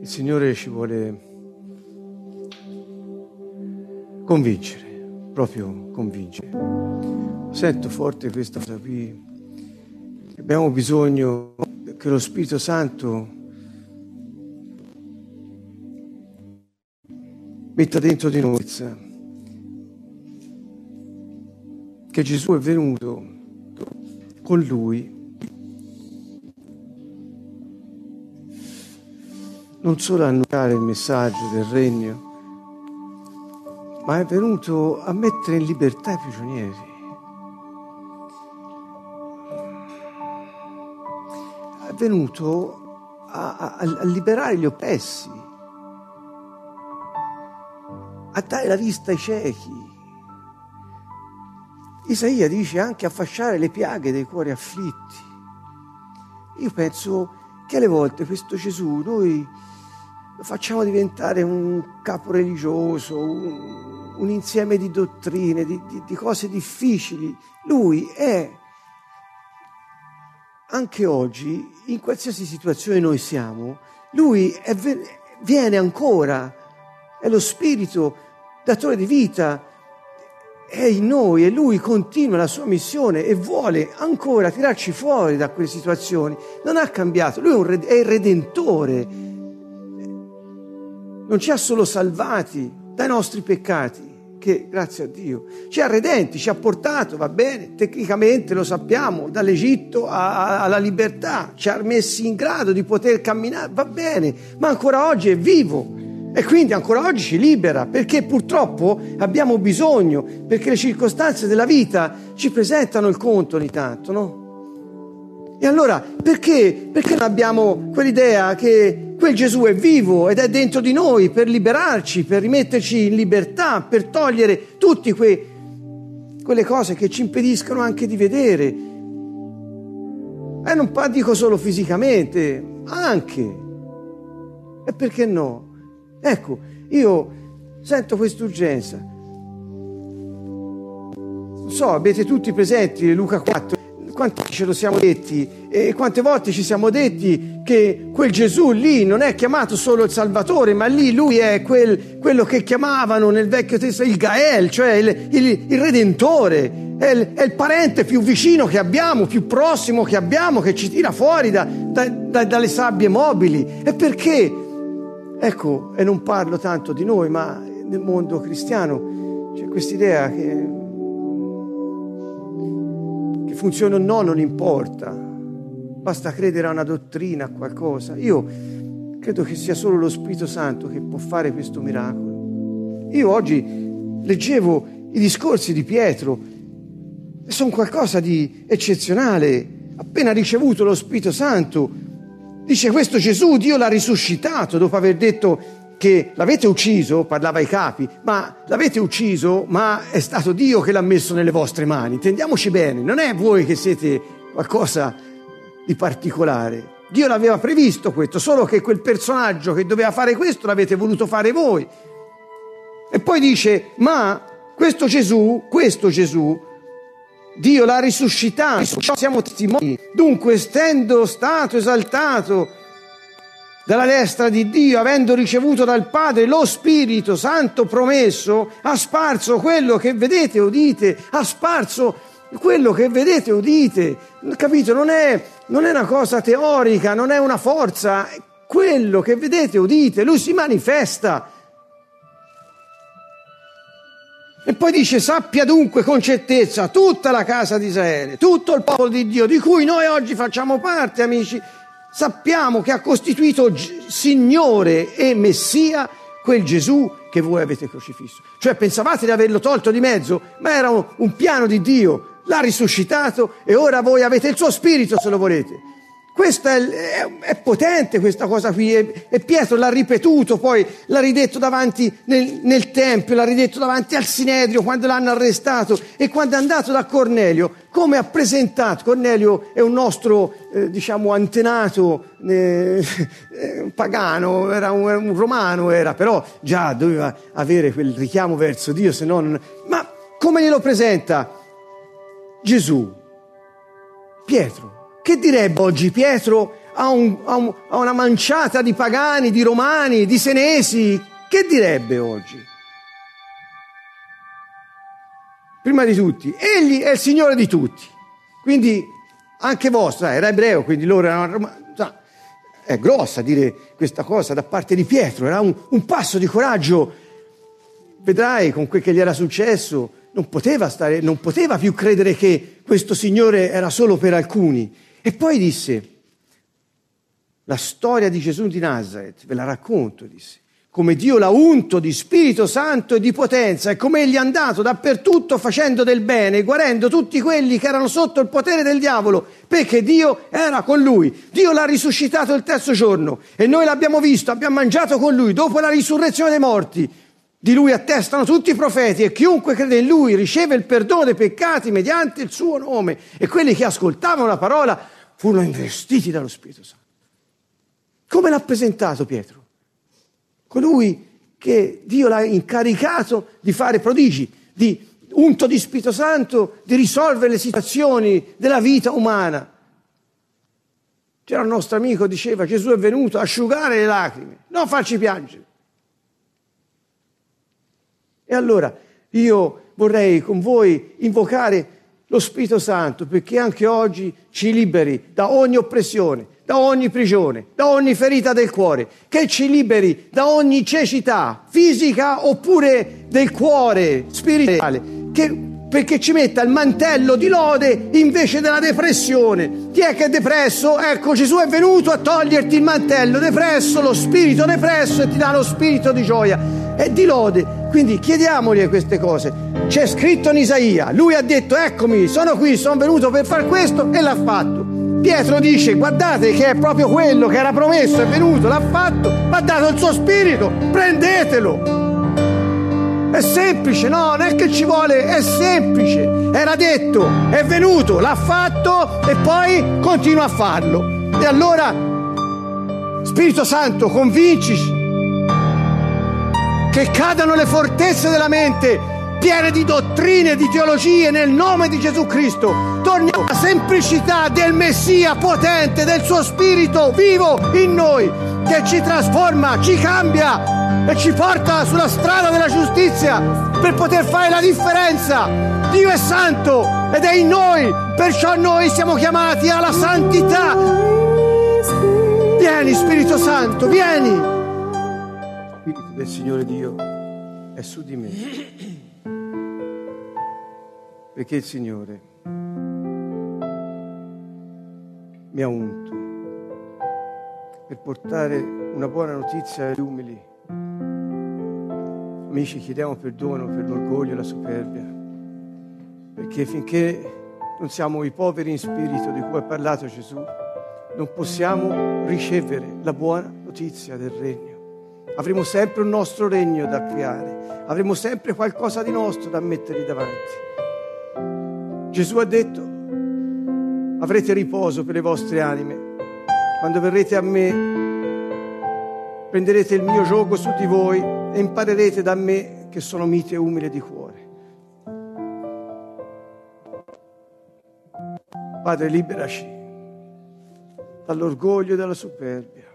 Il Signore ci vuole convincere, proprio convincere. Sento forte questa cosa qui. Abbiamo bisogno che lo Spirito Santo metta dentro di noi che Gesù è venuto con lui non solo a annunciare il messaggio del regno, ma è venuto a mettere in libertà i prigionieri. È venuto a, a, a liberare gli oppressi, a dare la vista ai ciechi. Isaia dice anche a fasciare le piaghe dei cuori afflitti. Io penso che alle volte questo Gesù noi lo facciamo diventare un capo religioso, un, un insieme di dottrine, di, di, di cose difficili. Lui è, anche oggi, in qualsiasi situazione noi siamo, lui è, viene ancora, è lo spirito datore di vita, è in noi e lui continua la sua missione e vuole ancora tirarci fuori da quelle situazioni. Non ha cambiato, lui è, è il redentore non ci ha solo salvati dai nostri peccati, che grazie a Dio ci ha redenti, ci ha portato, va bene, tecnicamente lo sappiamo, dall'Egitto alla libertà, ci ha messi in grado di poter camminare, va bene, ma ancora oggi è vivo e quindi ancora oggi ci libera, perché purtroppo abbiamo bisogno, perché le circostanze della vita ci presentano il conto ogni tanto, no? E allora perché? Perché non abbiamo quell'idea che quel Gesù è vivo ed è dentro di noi per liberarci, per rimetterci in libertà, per togliere tutte que, quelle cose che ci impediscono anche di vedere. E non dico solo fisicamente, anche. E perché no? Ecco, io sento quest'urgenza. Non so, avete tutti presenti Luca 4 quanti ce lo siamo detti e quante volte ci siamo detti che quel Gesù lì non è chiamato solo il Salvatore, ma lì lui è quel, quello che chiamavano nel Vecchio Testamento il Gael, cioè il, il, il Redentore, è il, è il, parente più vicino che abbiamo, più prossimo che abbiamo, che ci tira fuori da, da, da, dalle sabbie mobili. E perché? Ecco, e non parlo tanto di noi, ma nel mondo cristiano c'è questa idea che funziona o no non importa, basta credere a una dottrina, a qualcosa. Io credo che sia solo lo Spirito Santo che può fare questo miracolo. Io oggi leggevo i discorsi di Pietro e sono qualcosa di eccezionale. Appena ricevuto lo Spirito Santo, dice questo Gesù, Dio l'ha risuscitato dopo aver detto che l'avete ucciso, parlava ai capi, ma l'avete ucciso, ma è stato Dio che l'ha messo nelle vostre mani. Intendiamoci bene, non è voi che siete qualcosa di particolare. Dio l'aveva previsto questo, solo che quel personaggio che doveva fare questo l'avete voluto fare voi. E poi dice, ma questo Gesù, questo Gesù, Dio l'ha risuscitato, siamo testimoni. Dunque, essendo stato esaltato dalla destra di Dio, avendo ricevuto dal Padre lo Spirito Santo promesso, ha sparso quello che vedete e udite, ha sparso quello che vedete e udite. Capito? Non è, non è una cosa teorica, non è una forza, quello che vedete e udite, lui si manifesta. E poi dice, sappia dunque con certezza tutta la casa di Israele, tutto il popolo di Dio, di cui noi oggi facciamo parte, amici, sappiamo che ha costituito Signore e Messia quel Gesù che voi avete crocifisso. Cioè pensavate di averlo tolto di mezzo, ma era un, piano di Dio, l'ha risuscitato e ora voi avete il suo spirito se lo volete. Questa è, è, è, potente questa cosa qui e, e, Pietro l'ha ripetuto, poi l'ha ridetto davanti nel, nel, Tempio, l'ha ridetto davanti al Sinedrio quando l'hanno arrestato e quando è andato da Cornelio, come ha presentato, Cornelio è un nostro eh, diciamo antenato eh, eh, pagano, era un, un, romano, era, però già doveva avere quel richiamo verso Dio, se no non... Ma come glielo presenta? Gesù? Pietro che direbbe oggi Pietro a, un, a, un, a una manciata di pagani, di romani, di senesi, che direbbe oggi? Prima di tutti, egli è il Signore di tutti. Quindi anche vostro, era ebreo, quindi loro erano... È grossa dire questa cosa da parte di Pietro, era un, un passo di coraggio. Vedrai con quel che gli era successo, non poteva, stare, non poteva più credere che questo Signore era solo per alcuni. E poi disse, la storia di Gesù di Nazareth, ve la racconto, disse, come Dio l'ha unto di Spirito Santo e di potenza e come egli è andato dappertutto facendo del bene, guarendo tutti quelli che erano sotto il potere del diavolo, perché Dio era con lui. Dio l'ha risuscitato il terzo giorno e noi l'abbiamo visto, abbiamo mangiato con lui dopo la risurrezione dei morti. Di lui attestano tutti i profeti e chiunque crede in lui riceve il perdono dei peccati mediante il suo nome. E quelli che ascoltavano la parola furono investiti dallo Spirito Santo. Come l'ha presentato Pietro? Colui che Dio l'ha incaricato di fare prodigi, di unto di Spirito Santo, di risolvere le situazioni della vita umana. C'era un nostro amico che diceva Gesù è venuto a asciugare le lacrime, non farci piangere. E allora io vorrei con voi invocare lo Spirito Santo perché anche oggi ci liberi da ogni oppressione, da ogni prigione, da ogni ferita del cuore, che ci liberi da ogni cecità fisica oppure del cuore spirituale, che, perché ci metta il mantello di lode invece della depressione. Chi è che è depresso? Ecco, Gesù è venuto a toglierti il mantello depresso, lo spirito depresso e ti dà lo spirito di gioia e di lode. Quindi chiediamogli queste cose. C'è scritto in Isaia, lui ha detto eccomi, sono qui, sono venuto per fare questo e l'ha fatto. Pietro dice guardate che è proprio quello che era promesso, è venuto, l'ha fatto, ha dato il suo spirito, prendetelo. È semplice, no, non è che ci vuole, è semplice. Era detto, è venuto, l'ha fatto e poi continua a farlo. E allora, Spirito Santo, convincici che cadano le fortezze della mente piene di dottrine, di teologie nel nome di Gesù Cristo. Torniamo alla semplicità del Messia potente, del suo spirito vivo in noi, che ci trasforma, ci cambia e ci porta sulla strada della giustizia per poter fare la differenza. Dio è santo ed è in noi, perciò noi siamo chiamati alla santità. Vieni Spirito Santo, vieni del Signore Dio è su di me. Perché il Signore mi ha unto per portare una buona notizia agli umili. Amici, chiediamo perdono per l'orgoglio e la superbia, perché finché non siamo i poveri in spirito di cui ha parlato Gesù, non possiamo ricevere la buona notizia del regno. Avremo sempre un nostro regno da creare, avremo sempre qualcosa di nostro da mettere davanti. Gesù ha detto, avrete riposo per le vostre anime. Quando verrete a me, prenderete il mio gioco su di voi e imparerete da me che sono mite e umile di cuore. Padre, liberaci dall'orgoglio e dalla superbia